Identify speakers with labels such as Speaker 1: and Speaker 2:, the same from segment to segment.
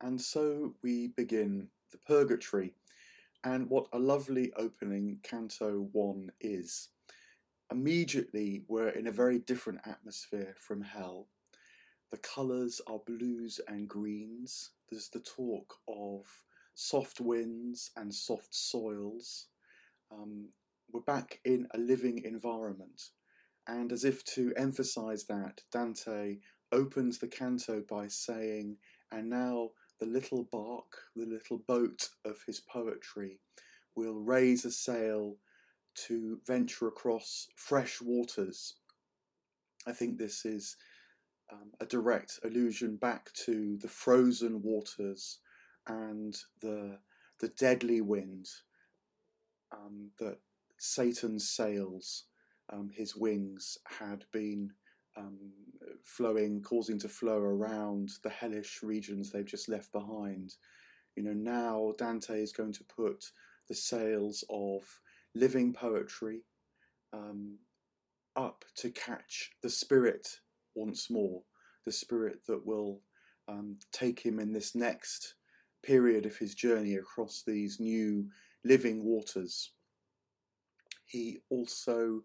Speaker 1: And so we begin the Purgatory, and what a lovely opening Canto 1 is. Immediately, we're in a very different atmosphere from hell. The colours are blues and greens. There's the talk of soft winds and soft soils. Um, we're back in a living environment. And as if to emphasize that, Dante opens the canto by saying, And now the little bark, the little boat of his poetry, will raise a sail to venture across fresh waters. I think this is um, a direct allusion back to the frozen waters and the the deadly wind um, that Satan's sails, um, his wings, had been um, flowing, causing to flow around the hellish regions they've just left behind. You know, now Dante is going to put the sails of living poetry um, up to catch the spirit once more, the spirit that will um, take him in this next period of his journey across these new living waters. He also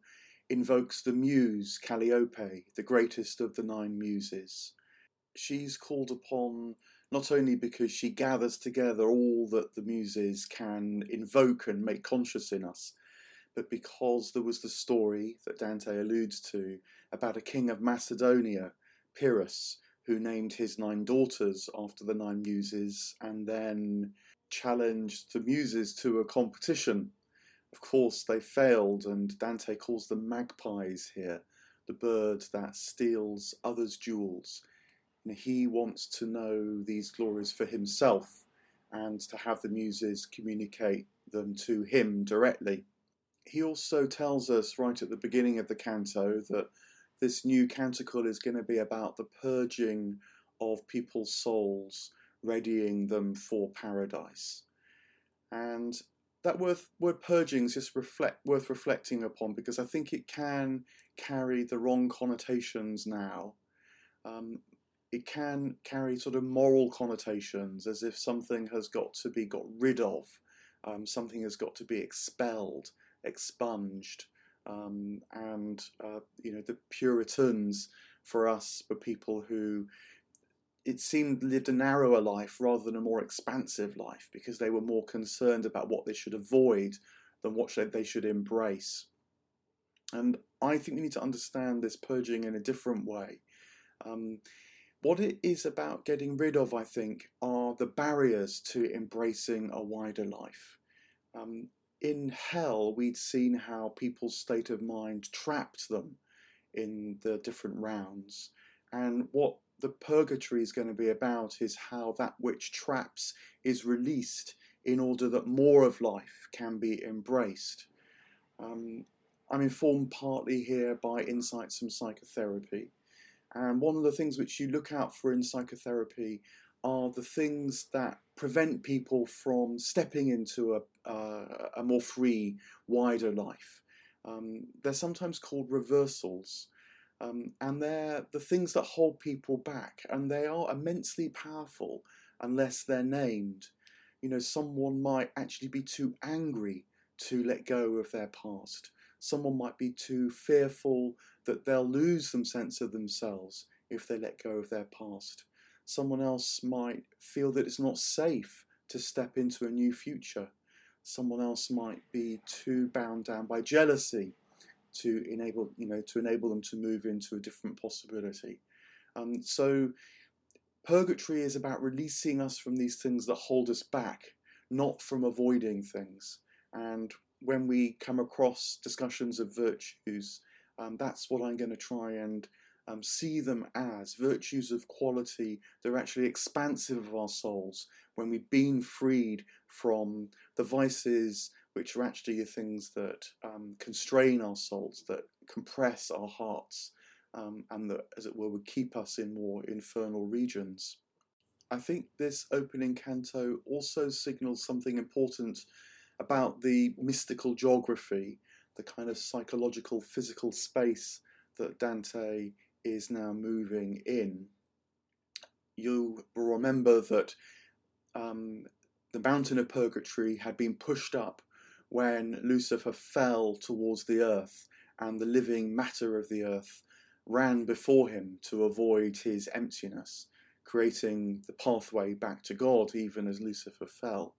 Speaker 1: invokes the muse Calliope, the greatest of the nine muses. She's called upon not only because she gathers together all that the muses can invoke and make conscious in us, but because there was the story that Dante alludes to about a king of Macedonia, Pyrrhus, who named his nine daughters after the nine muses and then challenged the muses to a competition. Of course, they failed, and Dante calls them magpies here, the bird that steals others' jewels. And he wants to know these glories for himself and to have the muses communicate them to him directly. He also tells us right at the beginning of the canto that this new canticle is going to be about the purging of people's souls, readying them for paradise. And that worth, word purging is just reflect, worth reflecting upon because I think it can carry the wrong connotations now. Um, it can carry sort of moral connotations as if something has got to be got rid of, um, something has got to be expelled, expunged um, and uh, you know the Puritans for us were people who it seemed lived a narrower life rather than a more expansive life because they were more concerned about what they should avoid than what they should embrace. And I think we need to understand this purging in a different way. Um, what it is about getting rid of, I think, are the barriers to embracing a wider life. Um, in hell, we'd seen how people's state of mind trapped them in the different rounds. And what the purgatory is going to be about is how that which traps is released in order that more of life can be embraced. Um, I'm informed partly here by insights from psychotherapy. And one of the things which you look out for in psychotherapy are the things that prevent people from stepping into a, uh, a more free, wider life. Um, they're sometimes called reversals, um, and they're the things that hold people back, and they are immensely powerful unless they're named. You know, someone might actually be too angry to let go of their past. Someone might be too fearful that they'll lose some sense of themselves if they let go of their past someone else might feel that it's not safe to step into a new future. Someone else might be too bound down by jealousy to enable you know to enable them to move into a different possibility. Um, so purgatory is about releasing us from these things that hold us back, not from avoiding things. And when we come across discussions of virtues, um, that's what I'm going to try and um, see them as virtues of quality. They're actually expansive of our souls when we've been freed from the vices which are actually the things that um, constrain our souls, that compress our hearts, um, and that, as it were, would keep us in more infernal regions. I think this opening canto also signals something important about the mystical geography, the kind of psychological, physical space that Dante is now moving in, you will remember that um, the mountain of purgatory had been pushed up when Lucifer fell towards the earth and the living matter of the earth ran before him to avoid his emptiness, creating the pathway back to God even as Lucifer fell.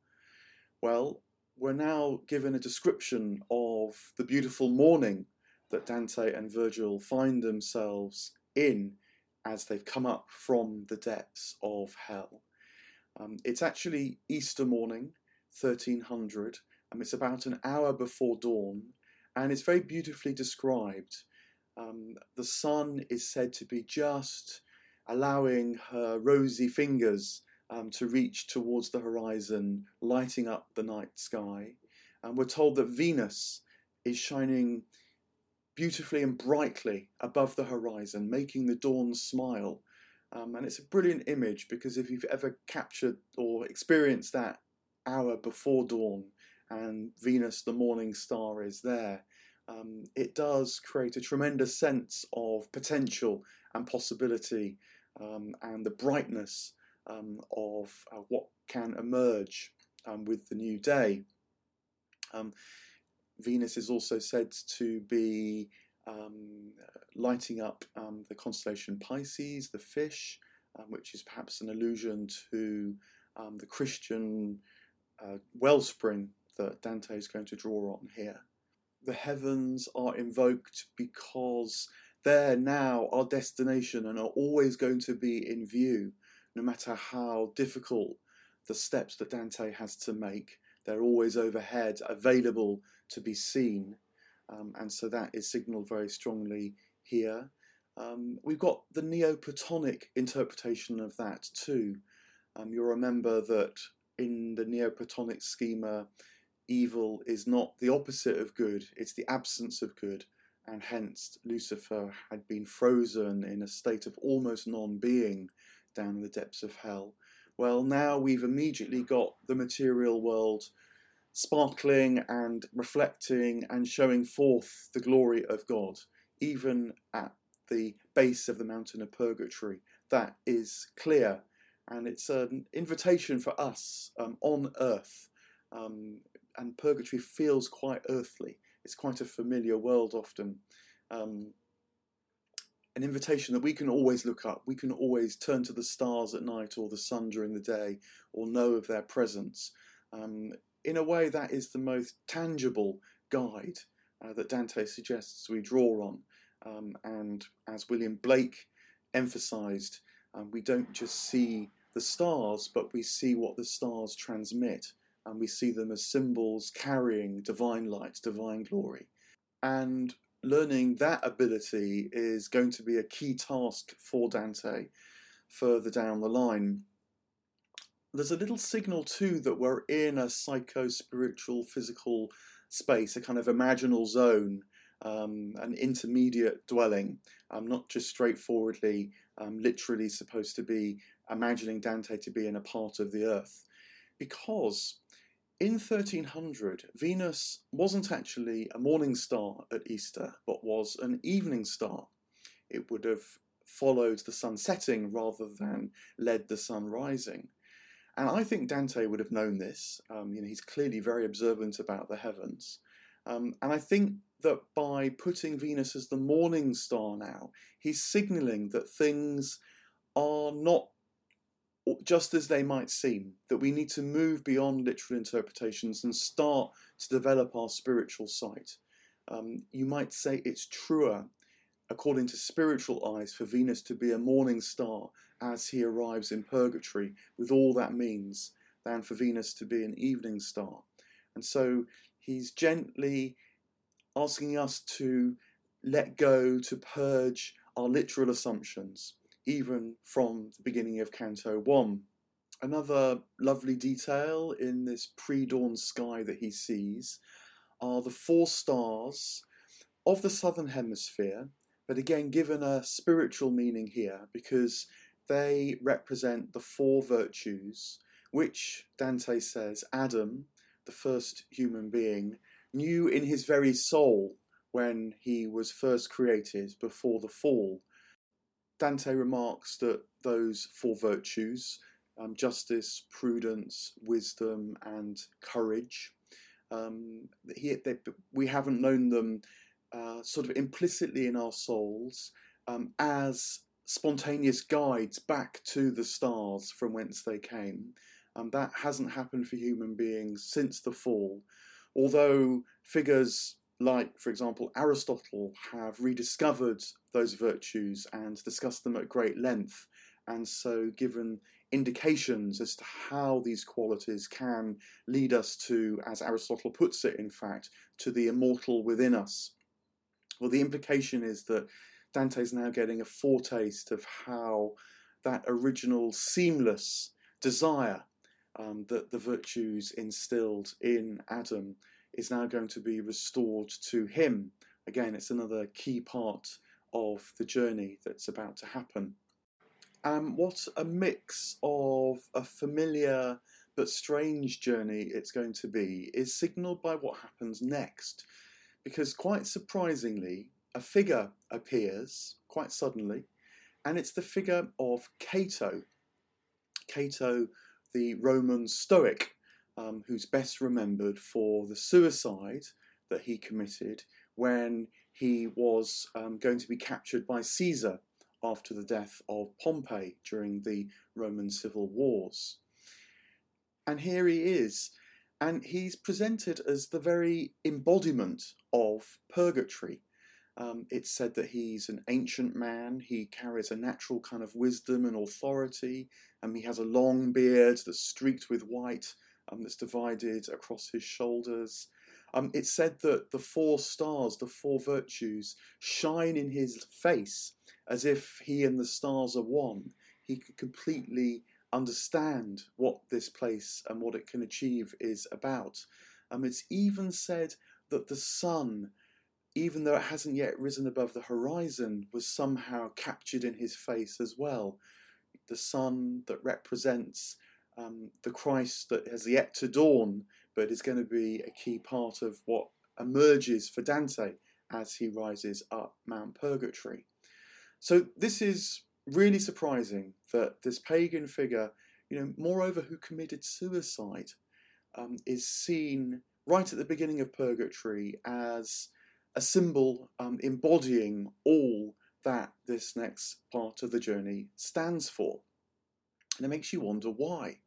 Speaker 1: Well, we're now given a description of the beautiful morning that Dante and Virgil find themselves in as they've come up from the depths of hell. Um, it's actually Easter morning, 1300, and it's about an hour before dawn, and it's very beautifully described. Um, the sun is said to be just allowing her rosy fingers um, to reach towards the horizon, lighting up the night sky. And we're told that Venus is shining beautifully and brightly above the horizon, making the dawn smile. Um, and it's a brilliant image because if you've ever captured or experienced that hour before dawn and Venus, the morning star, is there, um, it does create a tremendous sense of potential and possibility um, and the brightness um, of uh, what can emerge um, with the new day. Um, Venus is also said to be um, lighting up the constellation Pisces, the fish, which is perhaps an allusion to the Christian uh, wellspring that Dante is going to draw on here. The heavens are invoked because they're now our destination and are always going to be in view, no matter how difficult the steps that Dante has to make. They're always overhead, available to be seen. Um, and so that is signalled very strongly here. Um, we've got the Neoplatonic interpretation of that too. Um, you'll remember that in the Neoplatonic schema, evil is not the opposite of good, it's the absence of good, and hence Lucifer had been frozen in a state of almost non being down in the depths of hell. Well, now we've immediately got the material world sparkling and reflecting and showing forth the glory of God, even at the base of the mountain of purgatory. That is clear, and it's an invitation for us um, on earth. Um, and purgatory feels quite earthly. It's quite a familiar world often. Um, an invitation that we can always look up. We can always turn to the stars at night or the sun during the day or know of their presence. Um, in a way, that is the most tangible guide uh, that Dante suggests we draw on. Um, and as William Blake emphasized, um, we don't just see the stars, but we see what the stars transmit, and we see them as symbols carrying divine light, divine glory. And learning that ability is going to be a key task for Dante further down the line there's a little signal too that we're in a psycho spiritual physical space, a kind of imaginal zone, um, an intermediate dwelling. I'm um, not just straightforwardly, um, literally supposed to be imagining Dante to be in a part of the earth. Because in 1300, Venus wasn't actually a morning star at Easter, but was an evening star. It would have followed the sun setting rather than led the sun rising. And I think Dante would have known this. Um, you know, he's clearly very observant about the heavens. Um, and I think that by putting Venus as the morning star now, he's signaling that things are not just as they might seem, that we need to move beyond literal interpretations and start to develop our spiritual sight. Um, you might say it's truer, according to spiritual eyes, for Venus to be a morning star as he arrives in purgatory, with all that means, than for Venus to be an evening star. And so he's gently asking us to let go, to purge our literal assumptions, even from the beginning of Canto 1. Another lovely detail in this pre dawn sky that he sees are the four stars of the southern hemisphere, but again given a spiritual meaning here because they represent the four virtues which Dante says Adam, the first human being, knew in his very soul when he was first created before the fall. Dante remarks that those four virtues um, justice, prudence, wisdom, and courage. Um, he, they, we haven't known them uh, sort of implicitly in our souls um, as spontaneous guides back to the stars from whence they came. Um, that hasn't happened for human beings since the fall, although figures like, for example, Aristotle have rediscovered those virtues and discussed them at great length, and so given indications as to how these qualities can lead us to, as Aristotle puts it, in fact, to the immortal within us. Well, the implication is that Dante's now getting a foretaste of how that original seamless desire um, that the virtues instilled in Adam is now going to be restored to him. Again, it's another key part of the journey that's about to happen. Um, what a mix of a familiar but strange journey it's going to be is signalled by what happens next. Because quite surprisingly, a figure appears quite suddenly, and it's the figure of Cato. Cato, the Roman Stoic, um, who's best remembered for the suicide that he committed when he was um, going to be captured by Caesar after the death of Pompey during the Roman civil wars. And here he is, and he's presented as the very embodiment of purgatory. Um, it's said that he's an ancient man, he carries a natural kind of wisdom and authority, and he has a long beard that's streaked with white um, that's divided across his shoulders. Um, it's said that the four stars, the four virtues, shine in his face as if he and the stars are one. He can completely understand what this place and what it can achieve is about. Um, it's even said that the sun, even though it hasn't yet risen above the horizon, was somehow captured in his face as well. The sun that represents um, the Christ that has yet to dawn, but is going to be a key part of what emerges for Dante as he rises up Mount Purgatory. So this is really surprising that this pagan figure, you know, moreover who committed suicide, um, is seen right at the beginning of Purgatory as a symbol um, embodying all that this next part of the journey stands for. And it makes you wonder why.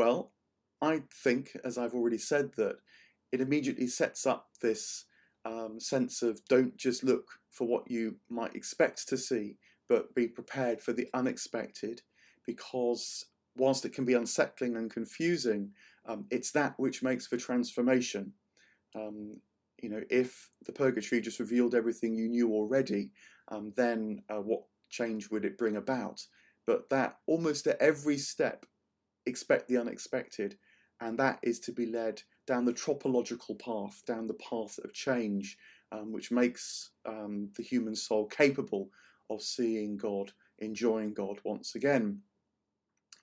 Speaker 1: Well, I think, as I've already said, that it immediately sets up this um, sense of don't just look for what you might expect to see, but be prepared for the unexpected, because whilst it can be unsettling and confusing, um, it's that which makes for transformation. Um, you know, if the purgatory just revealed everything you knew already, um, then uh, what change would it bring about? But that almost at every step, expect the unexpected, and that is to be led down the tropological path, down the path of change, um, which makes um, the human soul capable of seeing God, enjoying God once again.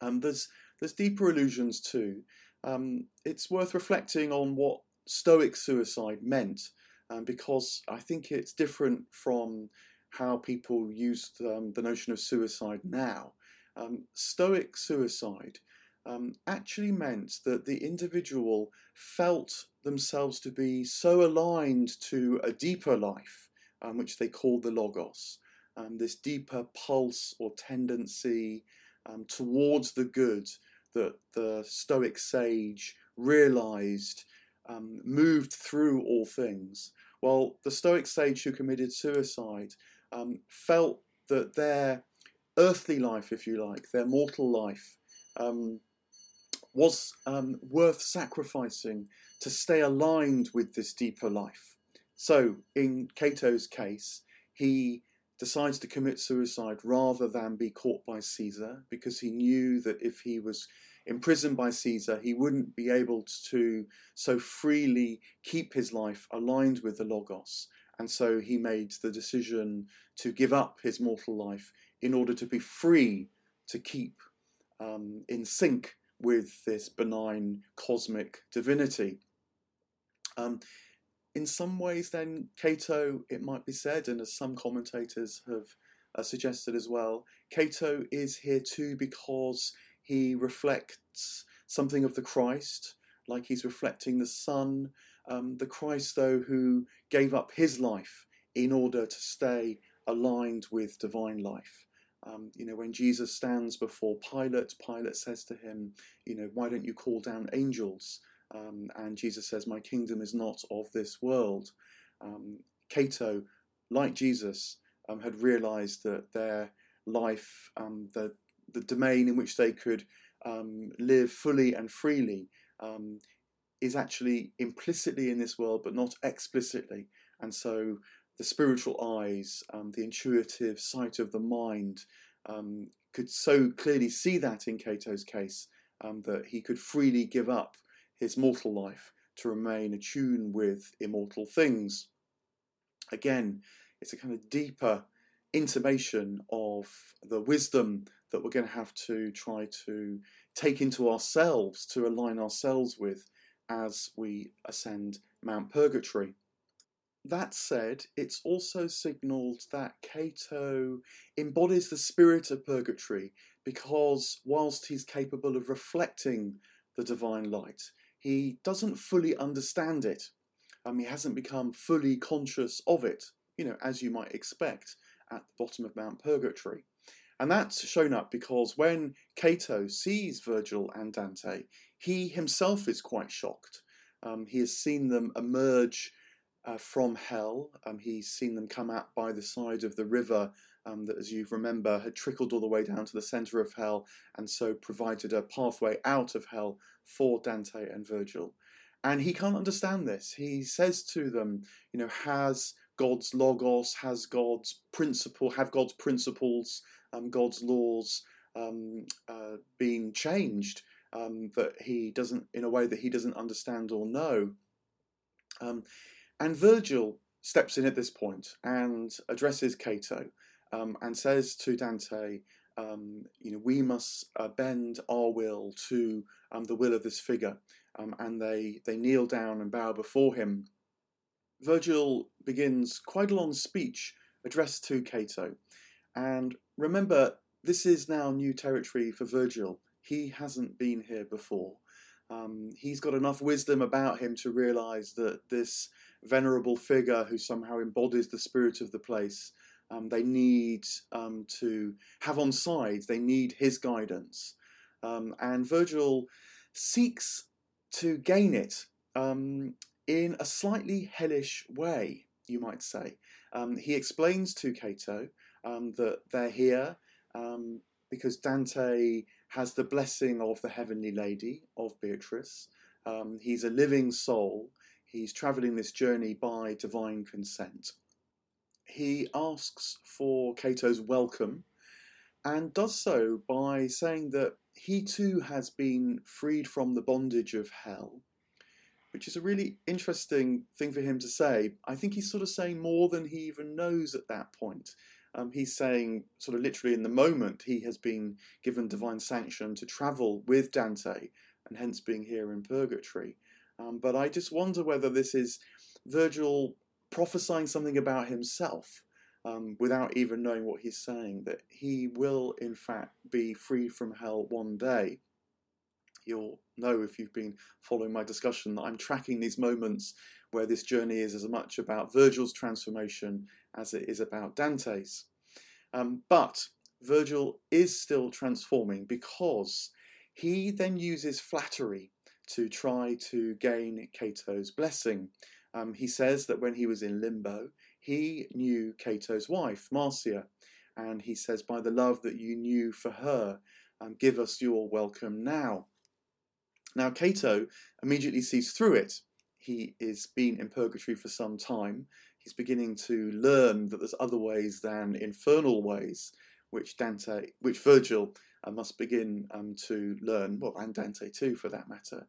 Speaker 1: Um, there's there's deeper allusions too. Um, it's worth reflecting on what Stoic suicide meant, um, because I think it's different from how people use um, the notion of suicide now. Stoic suicide um, actually meant that the individual felt themselves to be so aligned to a deeper life, um, which they called the Logos, um, this deeper pulse or tendency um, towards the good that the Stoic sage realized um, moved through all things. While the Stoic sage who committed suicide um, felt that their earthly life, if you like, their mortal life, um, was um, worth sacrificing to stay aligned with this deeper life. So, in Cato's case, he decides to commit suicide rather than be caught by Caesar because he knew that if he was imprisoned by Caesar, he wouldn't be able to so freely keep his life aligned with the Logos. And so he made the decision to give up his mortal life in order to be free to keep um, in sync with this benign cosmic divinity. Um, in some ways, then, Cato, it might be said, and as some commentators have uh, suggested as well, Cato is here too because he reflects something of the Christ, like he's reflecting the Son, um, the Christ, though, who gave up his life in order to stay aligned with divine life. Um, you know, when Jesus stands before Pilate, Pilate says to him, you know, why don't you call down angels? Um, and Jesus says, my kingdom is not of this world. Um, Cato, like Jesus, um, had realized that their life, um, the, the domain in which they could um, live fully and freely, is actually implicitly in this world, but not explicitly. And so the spiritual eyes, um, the intuitive sight of the mind, um, could so clearly see that in Cato's case um, that he could freely give up his mortal life to remain attuned with immortal things. Again, it's a kind of deeper intimation of the wisdom that we're going to have to try to take into ourselves to align ourselves with as we ascend Mount Purgatory. That said, it's also signalled that Cato embodies the spirit of purgatory because, whilst he's capable of reflecting the divine light, he doesn't fully understand it. Um, he hasn't become fully conscious of it, you know, as you might expect at the bottom of Mount Purgatory. And that's shown up because when Cato sees Virgil and Dante, he himself is quite shocked. Um, he has seen them emerge uh, from hell. Um, he's seen them come out by the side of the river um, that, as you remember, had trickled all the way down to the centre of hell and so provided a pathway out of hell for Dante and Virgil. And he can't understand this. He says to them, you know, has God's logos, has God's principle, have God's principles, um, God's laws um, uh, been changed um, that he doesn't, in a way that he doesn't understand or know? And Virgil steps in at this point and addresses Cato um, and says to Dante, um, you know, we must uh, bend our will to um, the will of this figure. Um, and they, they kneel down and bow before him. Virgil begins quite a long speech addressed to Cato. And remember, this is now new territory for Virgil. He hasn't been here before. Um, he's got enough wisdom about him to realize that this venerable figure who somehow embodies the spirit of the place, um, they need um, to have on side, they need his guidance. Um, and Virgil seeks to gain it um, in a slightly hellish way, you might say. Um, he explains to Cato that they're here because Dante has the blessing of the Heavenly Lady, of Beatrice. Um, he's a living soul. He's travelling this journey by divine consent. He asks for Cato's welcome and does so by saying that he too has been freed from the bondage of hell, which is a really interesting thing for him to say. I think he's sort of saying more than he even knows at that point. Um, he's saying, sort of literally in the moment, he has been given divine sanction to travel with Dante and hence being here in purgatory. Um, but I just wonder whether this is Virgil prophesying something about himself um, without even knowing what he's saying, that he will in fact be free from hell one day. You'll know if you've been following my discussion that I'm tracking these moments where this journey is as much about Virgil's transformation as it is about Dante's. Um, but Virgil is still transforming because he then uses flattery to try to gain Cato's blessing. Um, he says that when he was in limbo, he knew Cato's wife, Marcia, and he says, By the love that you knew for her, um, give us your welcome now. Now, Cato immediately sees through it. He is been in purgatory for some time, he's beginning to learn that there's other ways than infernal ways, which Dante, which Virgil uh, must begin um, to learn, well, and Dante too, for that matter.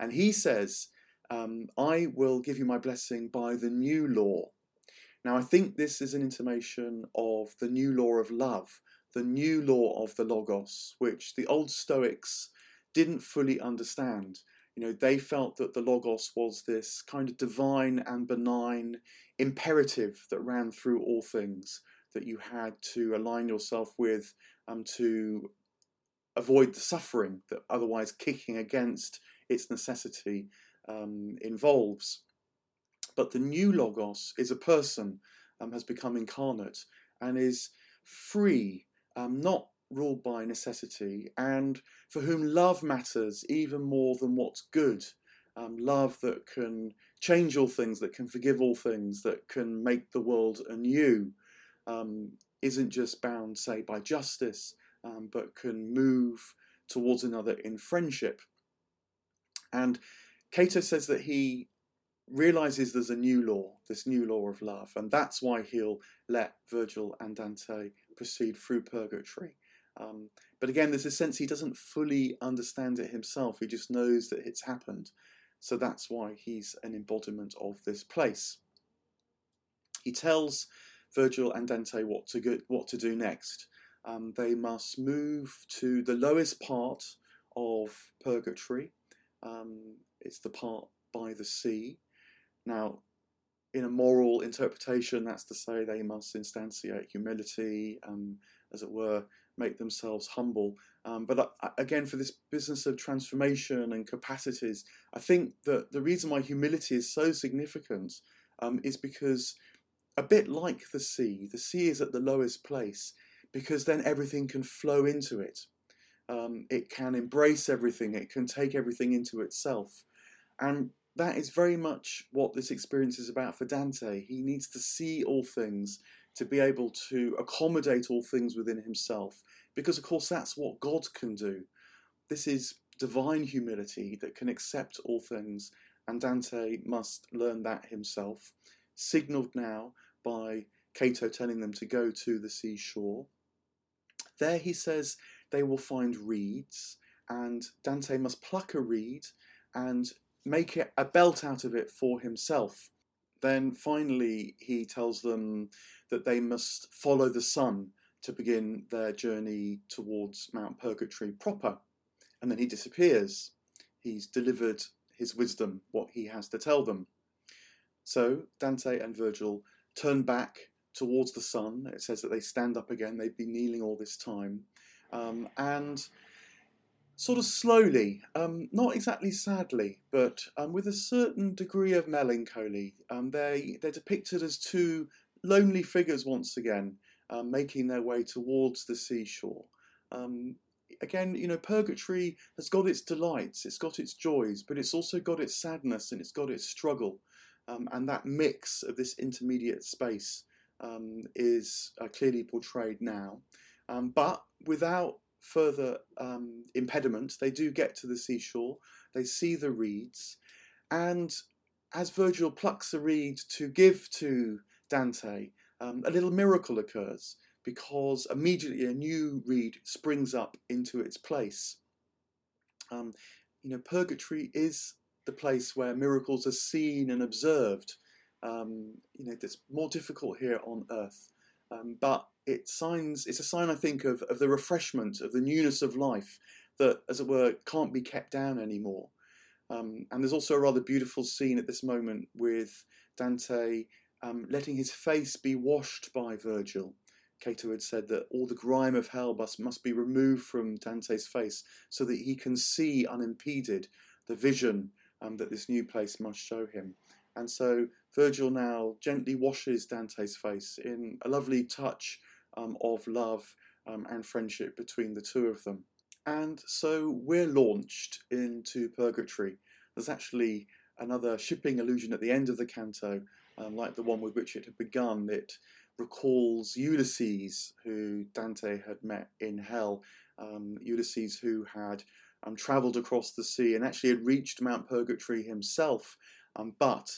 Speaker 1: And he says, um, "I will give you my blessing by the new law." Now, I think this is an intimation of the new law of love, the new law of the Logos, which the old Stoics didn't fully understand. You know, they felt that the Logos was this kind of divine and benign imperative that ran through all things that you had to align yourself with um, to avoid the suffering that otherwise kicking against its necessity um, involves. But the new Logos is a person, um, has become incarnate, and is free, um, not ruled by necessity, and for whom love matters even more than what's good. Um, love that can change all things, that can forgive all things, that can make the world anew, um, isn't just bound, say, by justice, um, but can move towards another in friendship. And Cato says that he realizes there's a new law, this new law of love, and that's why he'll let Virgil and Dante proceed through purgatory. Um, but again, there's a sense he doesn't fully understand it himself, he just knows that it's happened. So that's why he's an embodiment of this place. He tells Virgil and Dante what to go, what to do next. Um, they must move to the lowest part of purgatory. Um, it's the part by the sea. Now, in a moral interpretation, that's to say they must instantiate humility, um, as it were, make themselves humble. Um, but uh, again, for this business of transformation and capacities, I think that the reason why humility is so significant um, is because, a bit like the sea, the sea is at the lowest place because then everything can flow into it. Um, it can embrace everything, it can take everything into itself. And that is very much what this experience is about for Dante. He needs to see all things to be able to accommodate all things within himself, because of course that's what God can do. This is divine humility that can accept all things, and Dante must learn that himself, signalled now by Cato telling them to go to the seashore. There he says they will find reeds, and Dante must pluck a reed and make it a belt out of it for himself. Then finally, he tells them that they must follow the sun to begin their journey towards Mount Purgatory proper. And then he disappears. He's delivered his wisdom, what he has to tell them. So Dante and Virgil turn back towards the sun. It says that they stand up again. They've been kneeling all this time. Um, and sort of slowly, um, not exactly sadly, but um, with a certain degree of melancholy. Um, they they're depicted as two lonely figures once again, um, making their way towards the seashore. Um, again, you know, purgatory has got its delights, it's got its joys, but it's also got its sadness and it's got its struggle. Um, and that mix of this intermediate space is uh, clearly portrayed now. but without further um, impediment, they do get to the seashore, they see the reeds, and as Virgil plucks a reed to give to Dante, um, a little miracle occurs because immediately a new reed springs up into its place. Um, you know, purgatory is the place where miracles are seen and observed. Um, you know, it's more difficult here on earth. Um, but it signs, it's a sign, I think, of, of the refreshment, of the newness of life that, as it were, can't be kept down anymore. Um, and there's also a rather beautiful scene at this moment with Dante um, letting his face be washed by Virgil. Cato had said that all the grime of hell must, must be removed from Dante's face so that he can see unimpeded the vision um, that this new place must show him. And so Virgil now gently washes Dante's face in a lovely touch um, of love um, and friendship between the two of them. And so we're launched into Purgatory. There's actually another shipping allusion at the end of the canto, um, like the one with which it had begun. It recalls Ulysses, who Dante had met in hell. Um, Ulysses, who had um, travelled across the sea and actually had reached Mount Purgatory himself, um, but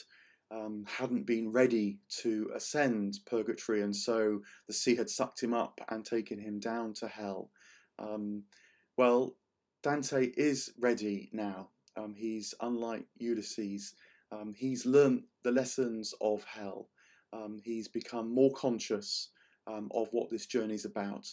Speaker 1: um, hadn't been ready to ascend purgatory, and so the sea had sucked him up and taken him down to hell. Um, well, Dante is ready now. Um, he's unlike Ulysses. Um, he's learnt the lessons of hell. Um, he's become more conscious um, of what this journey is about.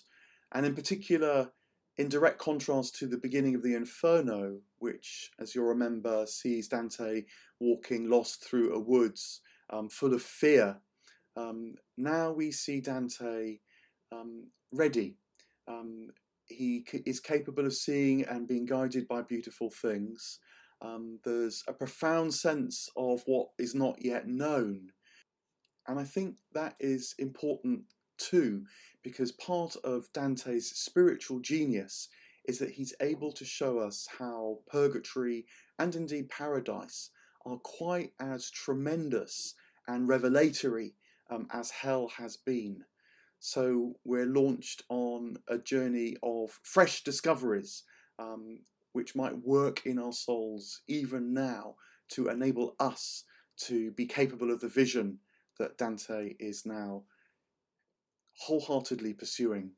Speaker 1: And in particular, in direct contrast to the beginning of the Inferno, which, as you'll remember, sees Dante walking lost through a woods um, full of fear, um, now we see Dante um, ready, um, he is capable of seeing and being guided by beautiful things. Um, there's a profound sense of what is not yet known. And I think that is important too, because part of Dante's spiritual genius is that he's able to show us how purgatory and indeed paradise are quite as tremendous and revelatory um, as hell has been. So we're launched on a journey of fresh discoveries, um, which might work in our souls even now to enable us to be capable of the vision that Dante is now wholeheartedly pursuing.